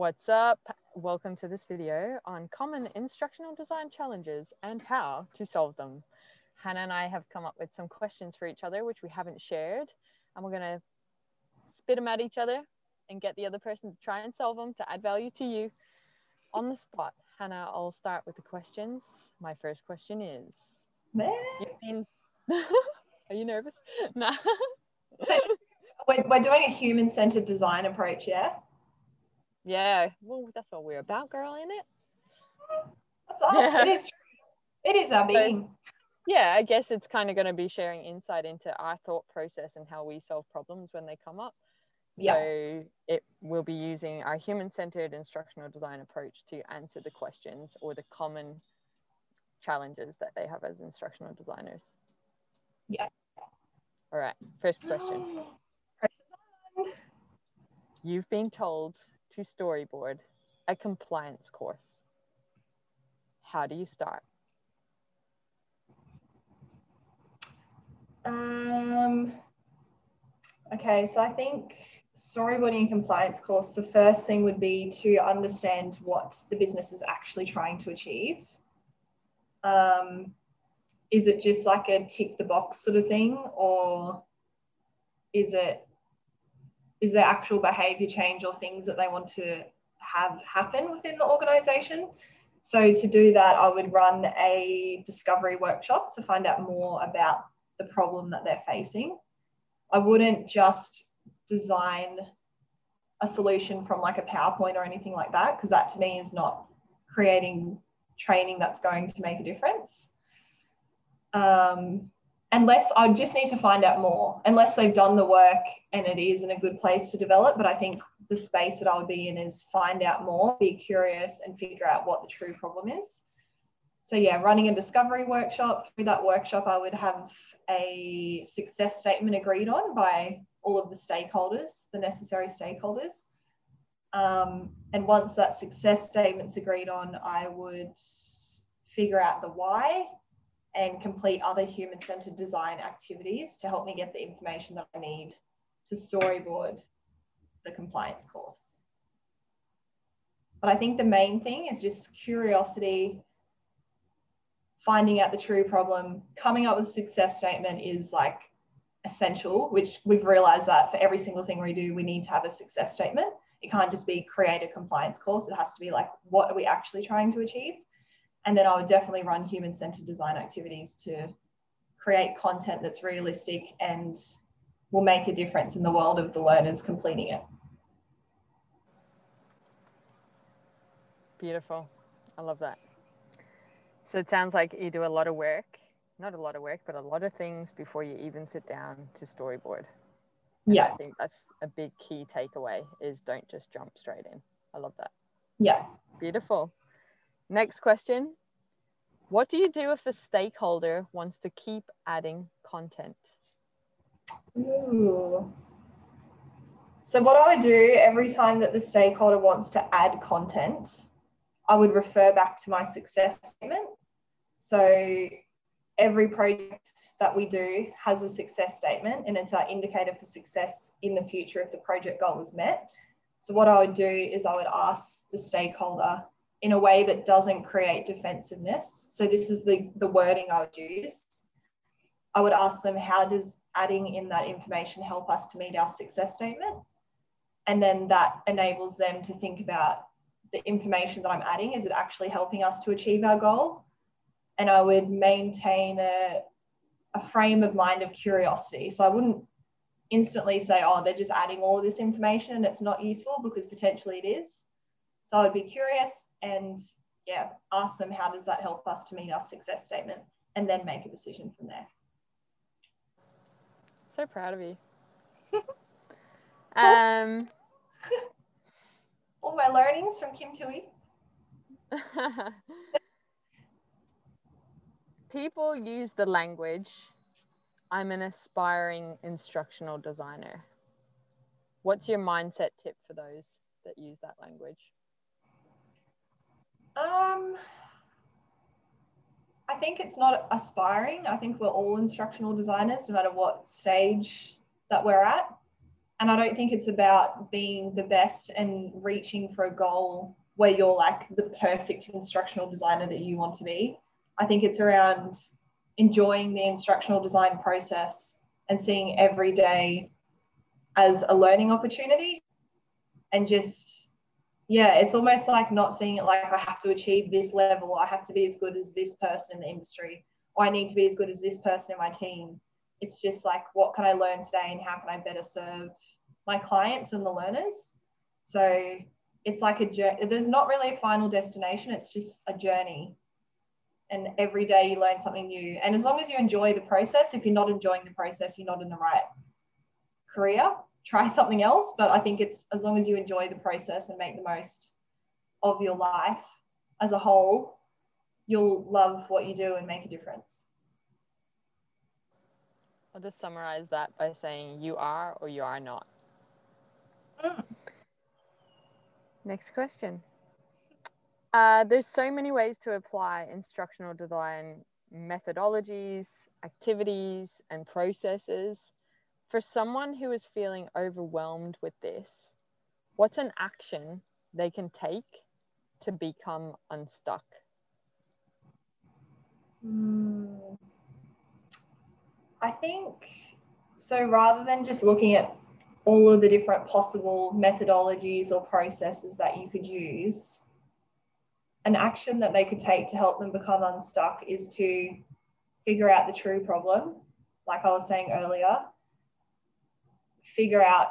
What's up? Welcome to this video on common instructional design challenges and how to solve them. Hannah and I have come up with some questions for each other, which we haven't shared, and we're gonna spit them at each other and get the other person to try and solve them to add value to you on the spot. Hannah, I'll start with the questions. My first question is, you've been, are you nervous? No. we're, we're doing a human-centered design approach, yeah? Yeah, well, that's what we're about, girl, isn't it? That's us. It is. It is our being. So, yeah, I guess it's kind of going to be sharing insight into our thought process and how we solve problems when they come up. Yeah. So it will be using our human-centered instructional design approach to answer the questions or the common challenges that they have as instructional designers. Yeah. All right. First question. You've been told to storyboard a compliance course. How do you start? Um, okay, so I think storyboarding a compliance course, the first thing would be to understand what the business is actually trying to achieve. Um, is it just like a tick the box sort of thing, or is it is there actual behavior change or things that they want to have happen within the organization? So to do that, I would run a discovery workshop to find out more about the problem that they're facing. I wouldn't just design a solution from like a PowerPoint or anything like that, because that to me is not creating training that's going to make a difference. Um, unless I just need to find out more, unless they've done the work and it is in a good place to develop. But I think the space that I would be in is find out more, be curious, and figure out what the true problem is. So, yeah, running a discovery workshop. Through that workshop, I would have a success statement agreed on by all of the stakeholders, the necessary stakeholders. Um, and once that success statement's agreed on, I would figure out the why and complete other human centered design activities to help me get the information that I need to storyboard the compliance course. But I think the main thing is just curiosity, finding out the true problem, coming up with a success statement is like essential, which we've realized that for every single thing we do, we need to have a success statement. It can't just be create a compliance course. It has to be like, what are we actually trying to achieve? And then I would definitely run human centered design activities to create content that's realistic and will make a difference in the world of the learners completing it. Beautiful. I love that. So it sounds like you do a lot of work, not a lot of work, but a lot of things before you even sit down to storyboard. And yeah. I think that's a big key takeaway is don't just jump straight in. I love that. Yeah. Beautiful. Next question. What do you do if a stakeholder wants to keep adding content? Ooh. So what I would do every time that the stakeholder wants to add content, I would refer back to my success statement. So every project that we do has a success statement and it's our indicator for success in the future if the project goal is met. So what I would do is I would ask the stakeholder in a way that doesn't create defensiveness. So this is the, the wording I would use. I would ask them, how does adding in that information help us to meet our success statement? And then that enables them to think about the information that I'm adding. Is it actually helping us to achieve our goal? And I would maintain a, a frame of mind of curiosity. So I wouldn't instantly say, oh, they're just adding all of this information and it's not useful because potentially it is. So I would be curious and yeah, ask them how does that help us to meet our success statement and then make a decision from there. So proud of you. um, All my learnings from Kim Tui. People use the language, I'm an aspiring instructional designer. What's your mindset tip for those that use that language? Um, I think it's not aspiring. I think we're all instructional designers, no matter what stage that we're at. And I don't think it's about being the best and reaching for a goal where you're like the perfect instructional designer that you want to be. I think it's around enjoying the instructional design process and seeing every day as a learning opportunity and just yeah it's almost like not seeing it like i have to achieve this level. I have to be as good as this person in the industry. Or i need to be as good as this person in my team. It's just like what can i learn today and how can i better serve my clients and the learners? So it's like a journey there's not really a final destination. It's just a journey. And every day you learn something new. And as long as you enjoy the process if you're not enjoying the process you're not in the right career try something else but i think it's as long as you enjoy the process and make the most of your life as a whole you'll love what you do and make a difference. I'll just summarize that by saying you are or you are not. Mm. next question. Uh, there's so many ways to apply instructional design methodologies activities and processes for someone who is feeling overwhelmed with this, what's an action they can take to become unstuck? Mm, I think so. Rather than just looking at all of the different possible methodologies or processes that you could use, an action that they could take to help them become unstuck is to figure out the true problem, like I was saying earlier, figure out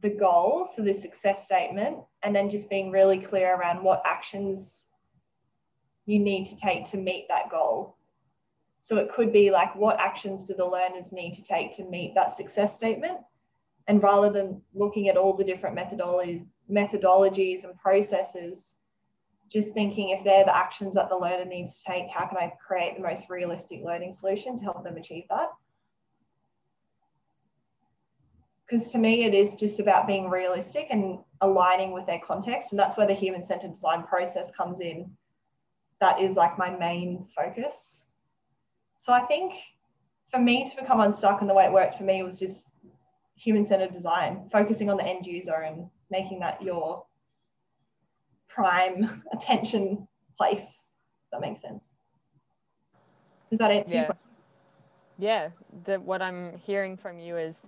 the goal, so the success statement, and then just being really clear around what actions you need to take to meet that goal. So it could be like, what actions do the learners need to take to meet that success statement? And rather than looking at all the different methodology, methodologies and processes, just thinking if they're the actions that the learner needs to take, how can I create the most realistic learning solution to help them achieve that? Because to me it is just about being realistic and aligning with their context and that's where the human centered design process comes in. That is like my main focus. So i think for me to become unstuck and the way it worked for me was just human centered design focusing on the end user and making that your prime attention place that makes sense. Does that answer yeah. yeah. The, what i'm hearing from you is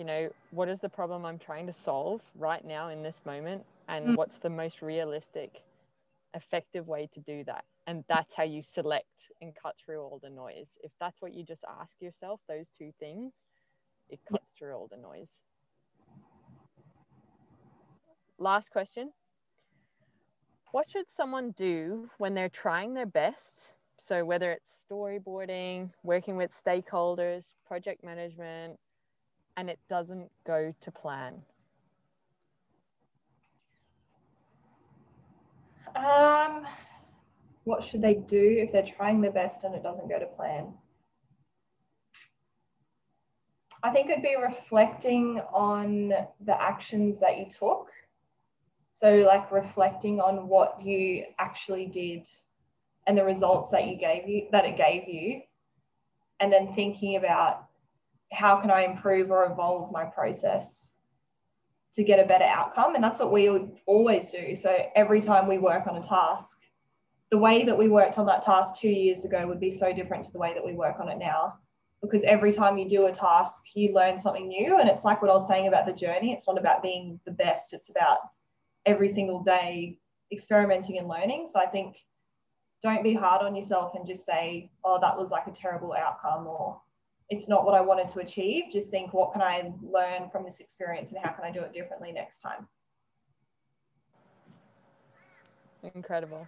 you know, what is the problem I'm trying to solve right now in this moment? And mm. what's the most realistic, effective way to do that? And that's how you select and cut through all the noise. If that's what you just ask yourself, those two things, it cuts through all the noise. Last question. What should someone do when they're trying their best? So, whether it's storyboarding, working with stakeholders, project management, and it doesn't go to plan? Um, what should they do if they're trying their best and it doesn't go to plan? I think it'd be reflecting on the actions that you took. So, like reflecting on what you actually did and the results that you gave you, that it gave you, and then thinking about how can I improve or evolve my process to get a better outcome? And that's what we always do. So every time we work on a task, the way that we worked on that task two years ago would be so different to the way that we work on it now. Because every time you do a task, you learn something new. And it's like what I was saying about the journey. It's not about being the best, it's about every single day experimenting and learning. So I think don't be hard on yourself and just say, oh, that was like a terrible outcome or it's not what I wanted to achieve. Just think, what can I learn from this experience and how can I do it differently next time? Incredible.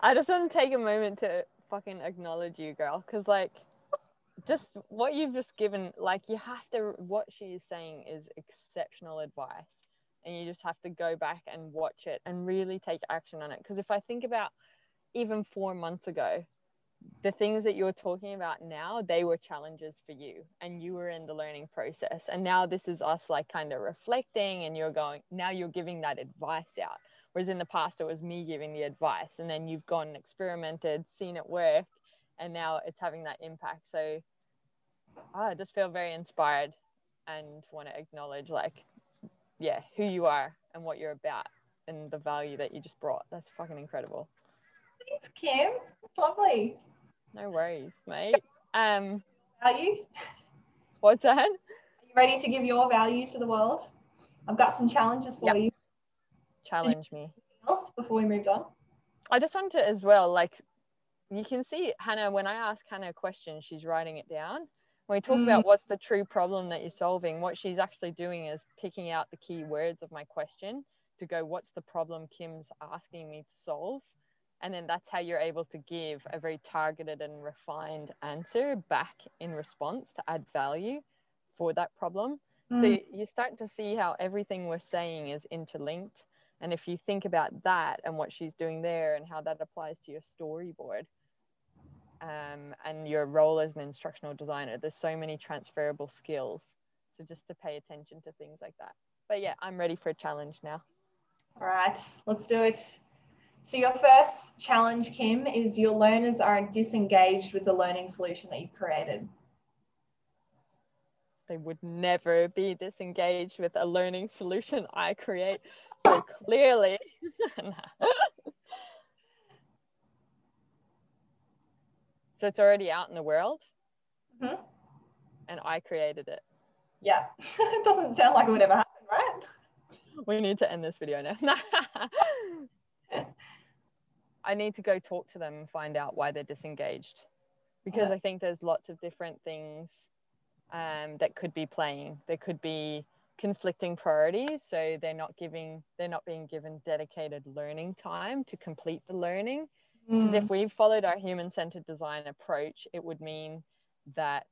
I just want to take a moment to fucking acknowledge you, girl, because like just what you've just given, like you have to, what she is saying is exceptional advice. And you just have to go back and watch it and really take action on it. Because if I think about even four months ago, the things that you're talking about now they were challenges for you and you were in the learning process. And now this is us like kind of reflecting and you're going now you're giving that advice out. Whereas in the past it was me giving the advice and then you've gone and experimented seen it work and now it's having that impact. So oh, i just feel very inspired and want to acknowledge like yeah who you are and what you're about and the value that you just brought. That's fucking incredible. Thanks, Kim. It's lovely. No worries mate um Value. what's that Are you ready to give your value to the world? I've got some challenges for Yep. you. challenge me Else before we moved on. I just wanted to as well, like you can see Hannah, when I ask Hannah a question, she's writing it down. When we talk Mm. about what's the true problem that you're solving, what she's actually doing is picking out the key words of my question to go, what's the problem Kim's asking me to solve? And then that's how you're able to give a very targeted and refined answer back in response to add value for that problem. So Mm. you, you start to see how everything we're saying is interlinked. And if you think about that and what she's doing there and how that applies to your storyboard um, and your role as an instructional designer, there's so many transferable skills. So just to pay attention to things like that. But yeah, I'm ready for a challenge now. All right, let's do it. So your first challenge, Kim, is your learners are disengaged with the learning solution that you've created. They would never be disengaged with a learning solution I create. So clearly, so it's already out in the world Mhm. and I created it. Yeah, it doesn't sound like it would ever happen, right? We need to end this video now. I need to go talk to them and find out why they're disengaged because Okay. I think there's lots of different things um, that could be playing. There could be conflicting priorities, so they're not giving, they're not being given dedicated learning time to complete the learning. Because if we followed our human centered design approach, it would mean that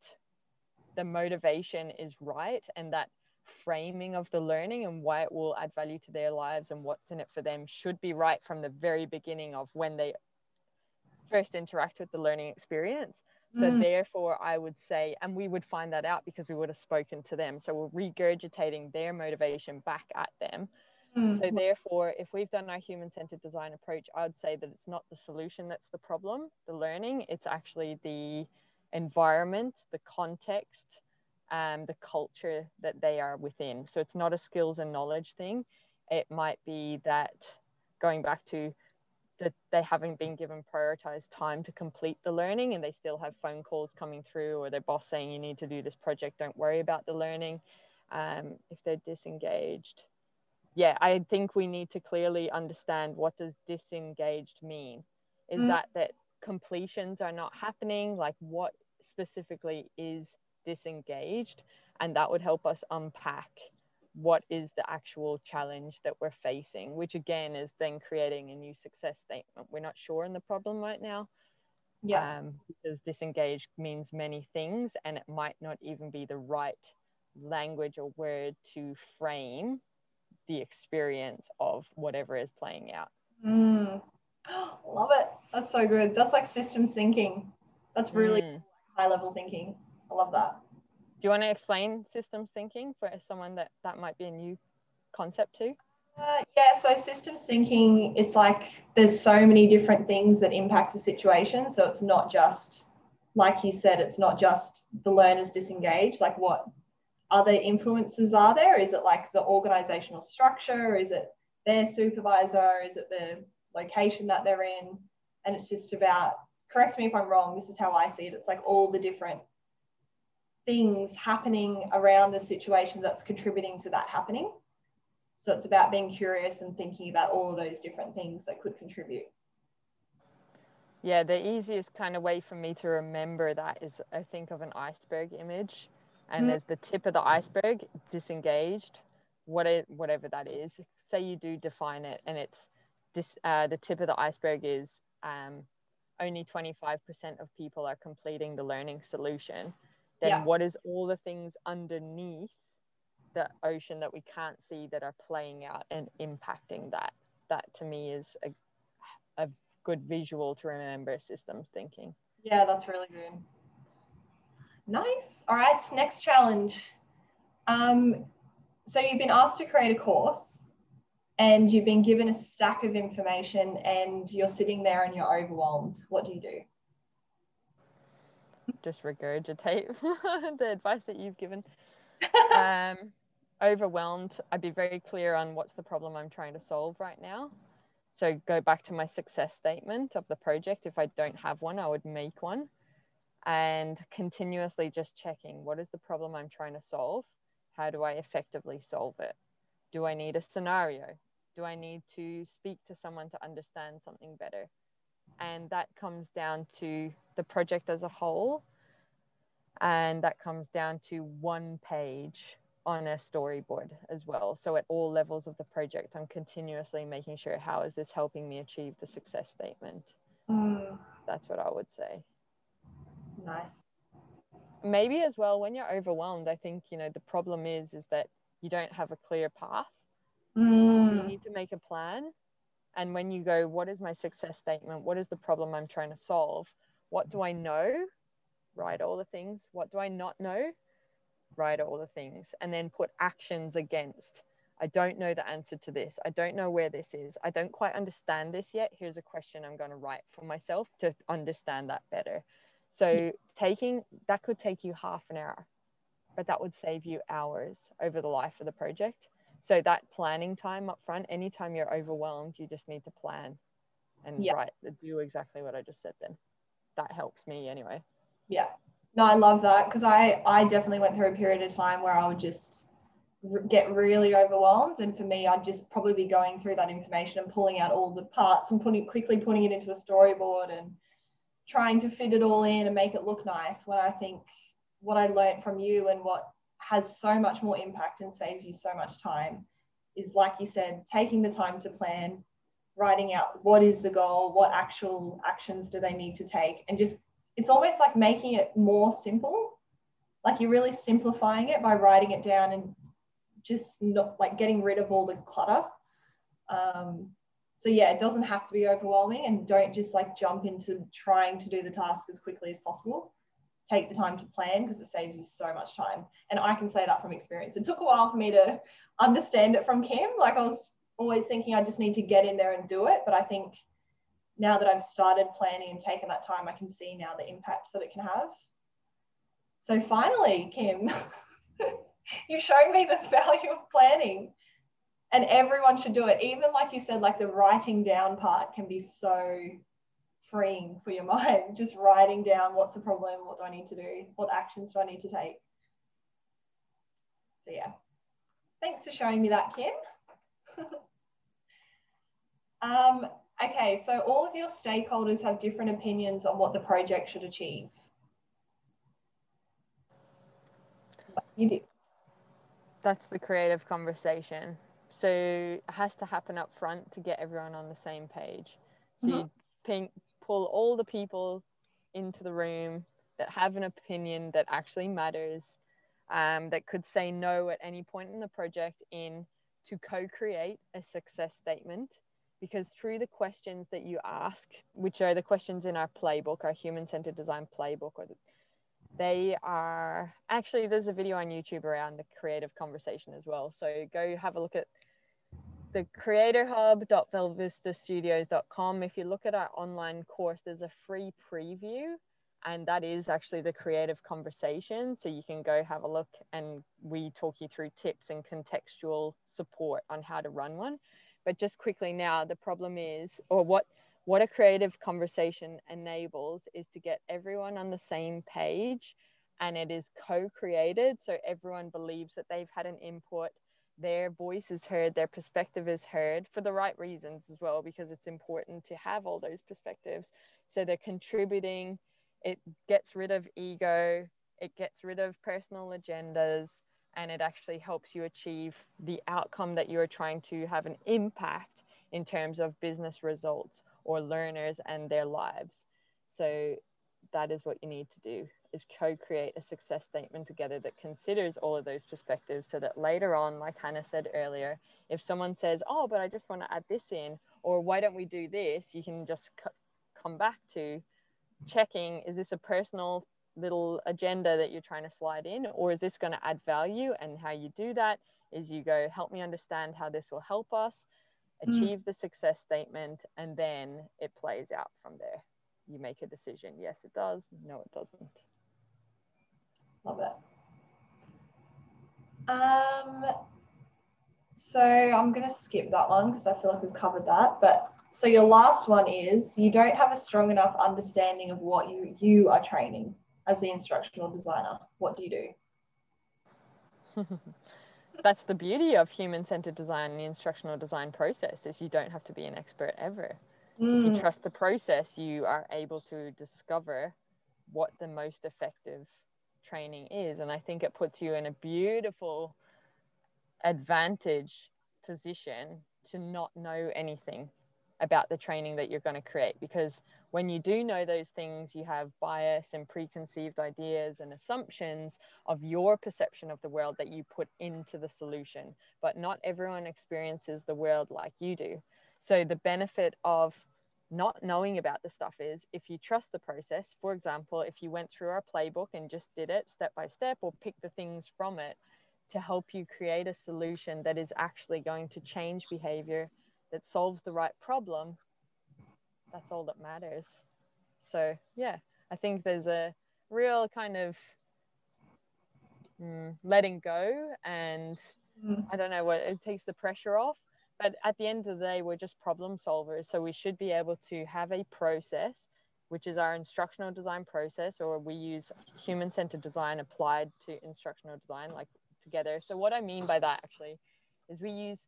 the motivation is right and that framing of the learning and why it will add value to their lives and what's in it for them should be right from the very beginning of when they first interact with the learning experience. So, Mm. therefore, I would say, and we would find that out because we would have spoken to them. So, we're regurgitating their motivation back at them Mm. so therefore, if we've done our human-centered design approach, I would say that it's not the solution that's the problem, the learning. It's actually the environment, the context, and the culture that they are within. So it's not a skills and knowledge thing. It might be that going back to that they haven't been given prioritized time to complete the learning and they still have phone calls coming through or their boss saying you need to do this project don't worry about the learning um, if they're disengaged yeah, I think we need to clearly understand what does disengaged mean. Is Mm. that that completions are not happening? Like what specifically is disengaged? And that would help us unpack what is the actual challenge that we're facing, which again is then creating a new success statement. We're not sure in the problem right now. yeah. Um, because disengaged means many things and it might not even be the right language or word to frame the experience of whatever is playing out. Mm. Love it. That's so good. That's like systems thinking. That's really Mm. high level thinking. I love that. Do you want to explain systems thinking for someone that that might be a new concept to? Uh, yeah, so systems thinking, it's like there's so many different things that impact a situation. So it's not just, like you said, it's not just the learners disengaged. Like what other influences are there? Is it like the organizational structure? Is it their supervisor? Is it the location that they're in? And it's just about, correct me if I'm wrong, this is how I see it. It's like all the different things happening around the situation that's contributing to that happening. So it's about being curious and thinking about all of those different things that could contribute. Yeah, the easiest kind of way for me to remember that is I think of an iceberg image, and Mm. there's the tip of the iceberg disengaged, what it, whatever that is. Say you do define it, and it's dis, uh, the tip of the iceberg is um, only 25% of people are completing the learning solution. Then Yeah. what is all the things underneath the ocean that we can't see that are playing out and impacting that? That to me is a, a good visual to remember systems thinking. Yeah, that's really good. Nice. All right, next challenge. Um, so you've been asked to create a course and you've been given a stack of information and you're sitting there and you're overwhelmed. What do you do? Just regurgitate the advice that you've given. um, overwhelmed, I'd be very clear on what's the problem I'm trying to solve right now. So go back to my success statement of the project. If I don't have one, I would make one and continuously just checking what is the problem I'm trying to solve? How do I effectively solve it? Do I need a scenario? Do I need to speak to someone to understand something better? And that comes down to the project as a whole. And that comes down to one page on a storyboard as well. So at all levels of the project, I'm continuously making sure how is this helping me achieve the success statement? Mm. That's what I would say. Nice. Maybe as well when you're overwhelmed, I think you know the problem is is that you don't have a clear path. Mm. You need to make a plan. And when you go, what is my success statement? What is the problem I'm trying to solve? What do I know? Write all the things. What do I not know? Write all the things. And then put actions against. I don't know the answer to this. I don't know where this is. I don't quite understand this yet. Here's a question I'm going to write for myself to understand that better. So taking that could take you half an hour, but that would save you hours over the life of the project. So that planning time up front, anytime you're overwhelmed, you just need to plan and yeah. write do exactly what I just said then. That helps me anyway. Yeah. No, I love that because I I definitely went through a period of time where I would just get really overwhelmed and for me I'd just probably be going through that information and pulling out all the parts and putting quickly putting it into a storyboard and trying to fit it all in and make it look nice when I think what I learned from you and what has so much more impact and saves you so much time is like you said taking the time to plan writing out what is the goal what actual actions do they need to take and just it's almost like making it more simple like you're really simplifying it by writing it down and just not like getting rid of all the clutter um, so yeah, it doesn't have to be overwhelming and don't just like jump into trying to do the task as quickly as possible. Take the time to plan because it saves you so much time. And I can say that from experience. It took a while for me to understand it from Kim. Like I was always thinking I just need to get in there and do it. But I think now that I've started planning and taken that time, I can see now the impacts that it can have. So finally, Kim, you've shown me the value of planning and everyone should do it even like you said like the writing down part can be so freeing for your mind just writing down what's the problem what do i need to do what actions do i need to take. So yeah. Thanks for showing me that kim. Um, okay so all of your stakeholders have different opinions on what the project should achieve. You do. That's the creative conversation. So it has to happen up front to get everyone on the same page. So mm-hmm. you ping, pull all the people into the room that have an opinion that actually matters, um, that could say no at any point in the project in to co-create a success statement. Because through the questions that you ask which are the questions in our playbook our human-centered design playbook or the, they are actually there's a video on youtube around the creative conversation as well. So go have a look at the creatorhub.velvistastudios.com. If you look at our online course, there's a free preview, and that is actually the creative conversation. So you can go have a look, and we talk you through tips and contextual support on how to run one. But just quickly now, the problem is, or what what a creative conversation enables is to get everyone on the same page and it is co-created so everyone believes that they've had an input their voice is heard, their perspective is heard for the right reasons as well, because it's important to have all those perspectives. So they're contributing, it gets rid of ego, it gets rid of personal agendas, and it actually helps you achieve the outcome that you're trying to have an impact in terms of business results or learners and their lives. So that is what you need to do is co-create a success statement together that considers all of those perspectives so that later on like hannah said earlier if someone says oh but i just want to add this in or why don't we do this? you can just c- come back to checking is this a personal little agenda that you're trying to slide in or is this going to add value? and how you do that is you go help me understand how this will help us mm. achieve mm. the success statement and then it plays out from there. You make a decision. Yes it does. No it doesn't Love it. Um, so I'm going to skip that one because I feel like we've covered that. But so your last one is you don't have a strong enough understanding of what you you are training as the instructional designer. What do you do? That's the beauty of human-centered design and the instructional design process is you don't have to be an expert ever. Mm. If you mm. trust the process, you are able to discover what the most effective training is. And I think it puts you in a beautiful advantage position to not know anything about the training that you're going to create because when you do know those things you have bias and preconceived ideas and assumptions of your perception of the world that you put into the solution but not everyone experiences the world like you do so the benefit of not knowing about the stuff is if you trust the process for example if you went through our playbook and just did it step by step or pick the things from it to help you create a solution that is actually going to change behavior that solves the right problem, that's all that matters. So, yeah, I think there's a real kind of mm, letting go, and mm. I don't know what it takes the pressure off. But at the end of the day, we're just problem solvers. So, we should be able to have a process, which is our instructional design process, or we use human centered design applied to instructional design, like together. So, what I mean by that actually is we use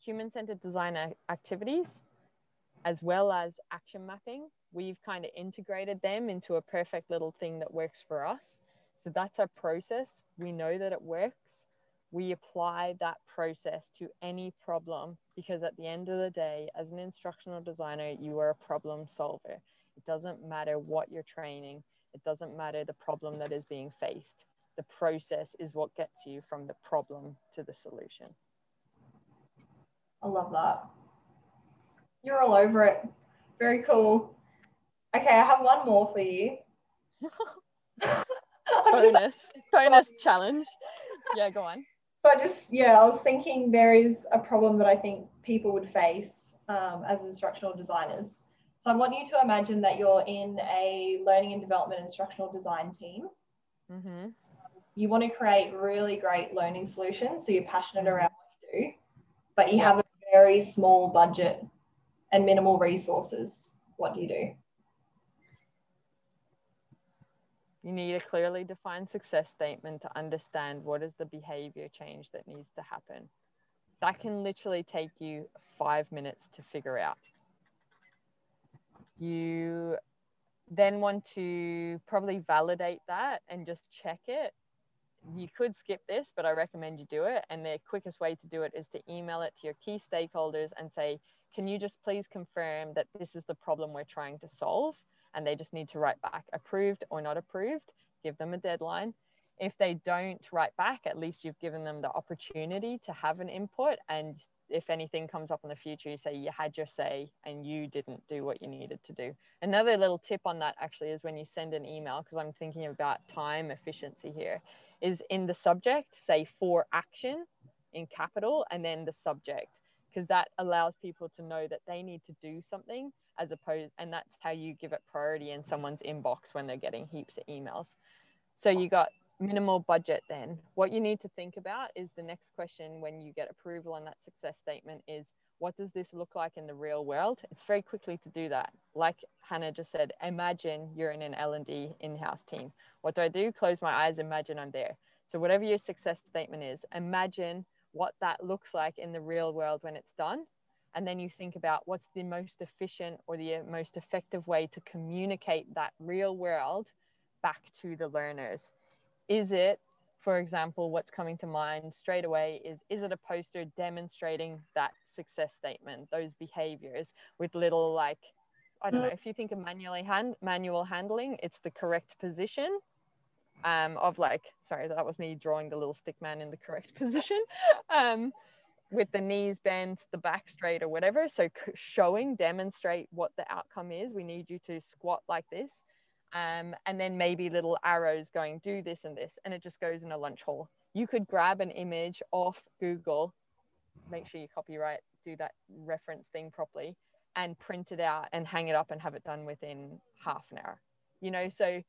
human centered design activities as well as action mapping. We've kind of integrated them into a perfect little thing that works for us. So that's our process. We know that it works. We apply that process to any problem because at the end of the day, as an instructional designer, you are a problem solver. It doesn't matter what you're training, it doesn't matter the problem that is being faced. The process is what gets you from the problem to the solution. I love that. You're all over it. Very cool. Okay, I have one more for you. bonus, bonus challenge. Yeah, go on. So I just, yeah, I was thinking there is a problem that I think people would face um, as instructional designers. So I want you to imagine that you're in a learning and development instructional design team. Mm-hmm. You want to create really great learning solutions. So you're passionate mm-hmm. around what you do, but you have a very small budget and minimal resources, what do you do? You need a clearly defined success statement to understand what is the behavior change that needs to happen. That can literally take you five minutes to figure out. You then want to probably validate that and just check it you could skip this, but I recommend you do it. And the quickest way to do it is to email it to your key stakeholders and say, can you just please confirm that this is the problem we're trying to solve? And they just need to write back approved or not approved, give them a deadline. If they don't write back, at least you've given them the opportunity to have an input. And if anything comes up in the future, you say you had your say and you didn't do what you needed to do. Another little tip on that actually is when you send an email, because I'm thinking about time efficiency here, is in the subject, say for action in capital, and then the subject, because that allows people to know that they need to do something as opposed, and that's how you give it priority in someone's inbox when they're getting heaps of emails. So you got minimal budget then. What you need to think about is the next question when you get approval on that success statement is what does this look like in the real world? It's very quickly to do that. Like Hannah just said, imagine you're in an L&D in-house team. What do I do? Close my eyes, imagine I'm there. So whatever your success statement is, imagine what that looks like in the real world when it's done. And then you think about what's the most efficient or the uh, most effective way to communicate that real world back to the learners. Is it for example, what's coming to mind straight away is is it a poster demonstrating that success statement, those behaviors with little like, I don't mm. know, if you think of manually hand manual handling, it's the correct position um, of like, sorry, that was me drawing the little stick man in the correct position. Um, with the knees bent, the back straight, or whatever. So, showing, demonstrate what the outcome is. We need you to squat like this um, and then maybe little arrows going do this and this and it just goes in a lunch hole you could grab an image off google make sure you copyright do that reference thing properly and print it out and hang it up and have it done within half an hour you know so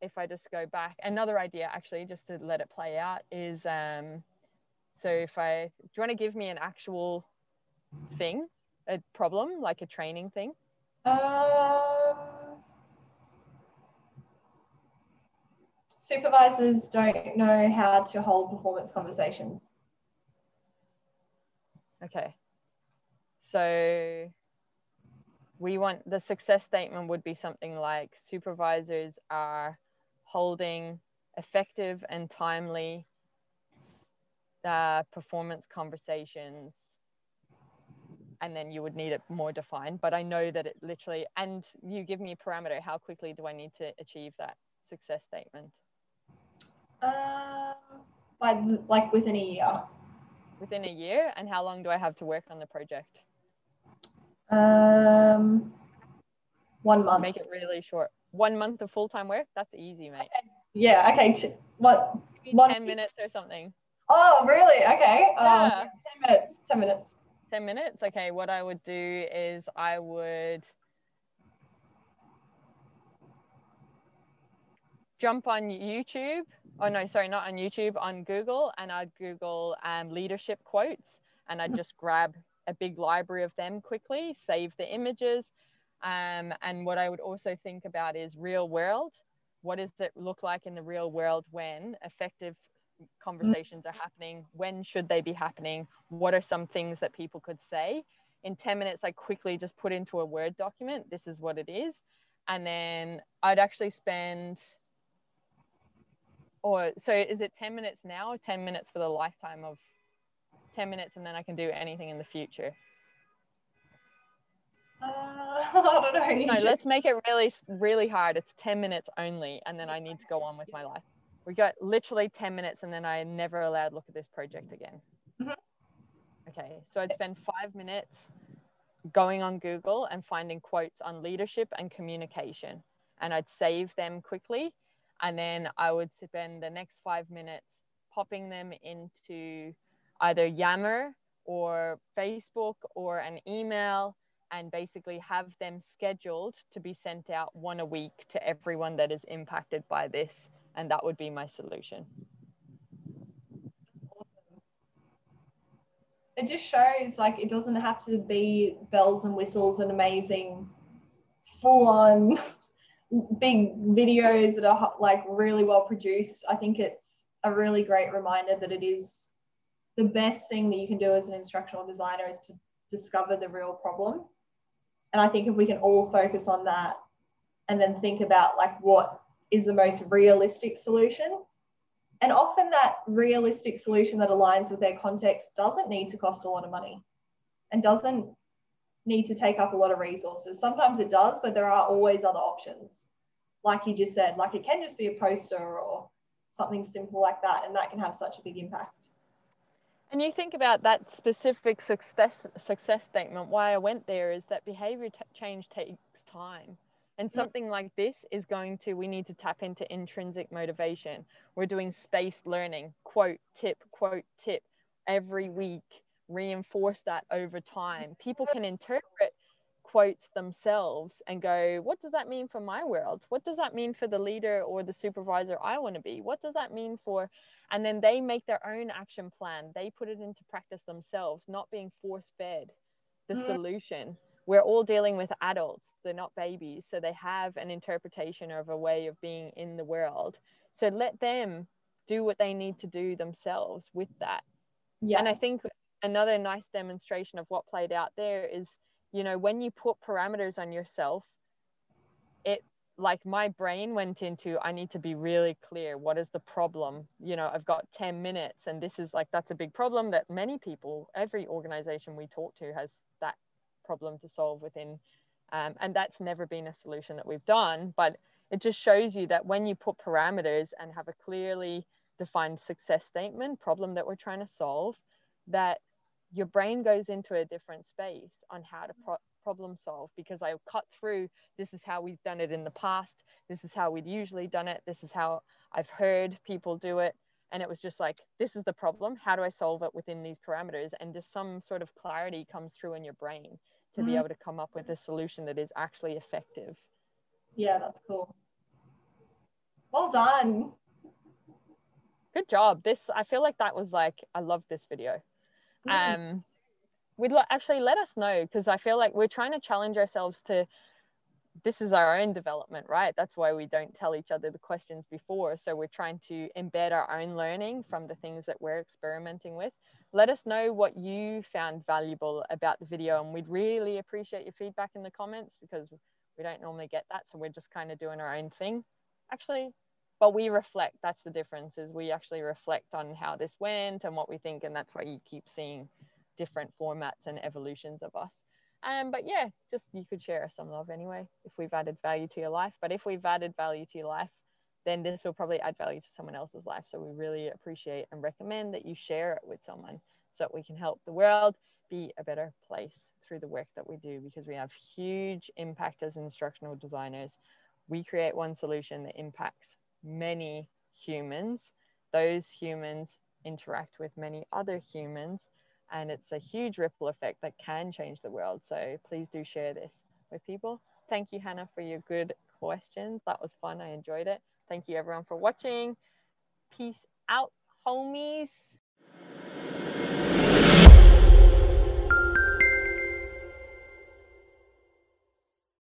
if I just go back, another idea actually, just to let it play out, is um, so if I, do you want to give me an actual thing, a problem, like a training thing? Um, supervisors don't know how to hold performance conversations. Okay. So we want the success statement would be something like supervisors are holding effective and timely uh, performance conversations. And then you would need it more defined but i know that it literally and you give me a parameter how quickly do i need to achieve that success statement? Uh, by like within a year. Within a year? And how long do i have to work on the project? Um one month. Make it really short one month of full-time work? That's easy mate. Okay. yeah okay T- what one 10 minutes or something. Oh really? Okay. Um, yeah. um, 10 minutes 10 minutes. 10 minutes? Okay what i would do is i would jump on youtube. Oh no sorry not on youtube on google and i'd google um, leadership quotes and i'd just grab a big library of them quickly save the images um, and what i would also think about is real world. What does it look like in the real world when effective conversations are happening? When should they be happening? What are some things that people could say? In 10 minutes i quickly just put into a word document this is what it is. And then i'd actually spend or so is it 10 minutes now or 10 minutes for the lifetime of 10 minutes and then i can do anything in the future uh, i don't know no let's make it really really hard it's 10 minutes only and then i need to go on with my life we got literally 10 minutes and then I never allowed look at this project again. Mm-hmm. Okay, so I'd spend five minutes going on Google and finding quotes on leadership and communication. And I'd save them quickly. And then I would spend the next five minutes popping them into either Yammer or Facebook or an email and basically have them scheduled to be sent out one a week to everyone that is impacted by this and that would be my solution. It just shows like it doesn't have to be bells and whistles and amazing full on big videos that are like really well produced. I think it's a really great reminder that it is the best thing that you can do as an instructional designer is to discover the real problem and i think if we can all focus on that and then think about like what is the most realistic solution. And often that realistic solution that aligns with their context doesn't need to cost a lot of money and doesn't need to take up a lot of resources. Sometimes it does, but there are always other options. Like you just said, like it can just be a poster or something simple like that, and that can have such a big impact. And you think about that specific success success statement. Why I went there is that behavior t- change takes time. And something like this is going to, we need to tap into intrinsic motivation. We're doing spaced learning, quote, tip, quote, tip every week, reinforce that over time. People can interpret quotes themselves and go, what does that mean for my world? What does that mean for the leader or the supervisor I want to be? What does that mean for, and then they make their own action plan. They put it into practice themselves, not being force fed the mm. solution. We're all dealing with adults. They're not babies. So they have an interpretation of a way of being in the world. So let them do what they need to do themselves with that. Yeah. And i think another nice demonstration of what played out there is you know when you put parameters on yourself it like my brain went into i need to be really clear what is the problem you know i've got 10 minutes and this is like that's a big problem that many people every organization we talk to has that problem to solve within. Um, and that's never been a solution that we've done, but it just shows you that when you put parameters and have a clearly defined success statement, problem that we're trying to solve, that your brain goes into a different space on how to pro- problem solve because I cut through this is how we've done it in the past, this is how we'd usually done it, this is how I've heard people do it. And it was just like, this is the problem. How do I solve it within these parameters? And just some sort of clarity comes through in your brain to mm-hmm. be able to come up with a solution that is actually effective. Yeah, that's cool. Well done. Good job. This I feel like that was like I love this video. Mm. Um we'd lo- actually let us know because I feel like we're trying to challenge ourselves to this is our own development, right? That's why we don't tell each other the questions before. So we're trying to embed our own learning from the things that we're experimenting with. Let us know what you found valuable about the video, and we'd really appreciate your feedback in the comments because we don't normally get that. So we're just kind of doing our own thing. Actually, but we reflect. That's the difference. Is we actually reflect on how this went and what we think, and that's why you keep seeing different formats and evolutions of us. Um, but yeah, just you could share us some love anyway if we've added value to your life. But if we've added value to your life, then this will probably add value to someone else's life. So we really appreciate and recommend that you share it with someone so that we can help the world be a better place through the work that we do because we have huge impact as instructional designers. We create one solution that impacts many humans. Those humans interact with many other humans and it's a huge ripple effect that can change the world. So please do share this with people. Thank you, Hannah, for your good questions. That was fun. I enjoyed it. Thank you, everyone, for watching. Peace out, homies.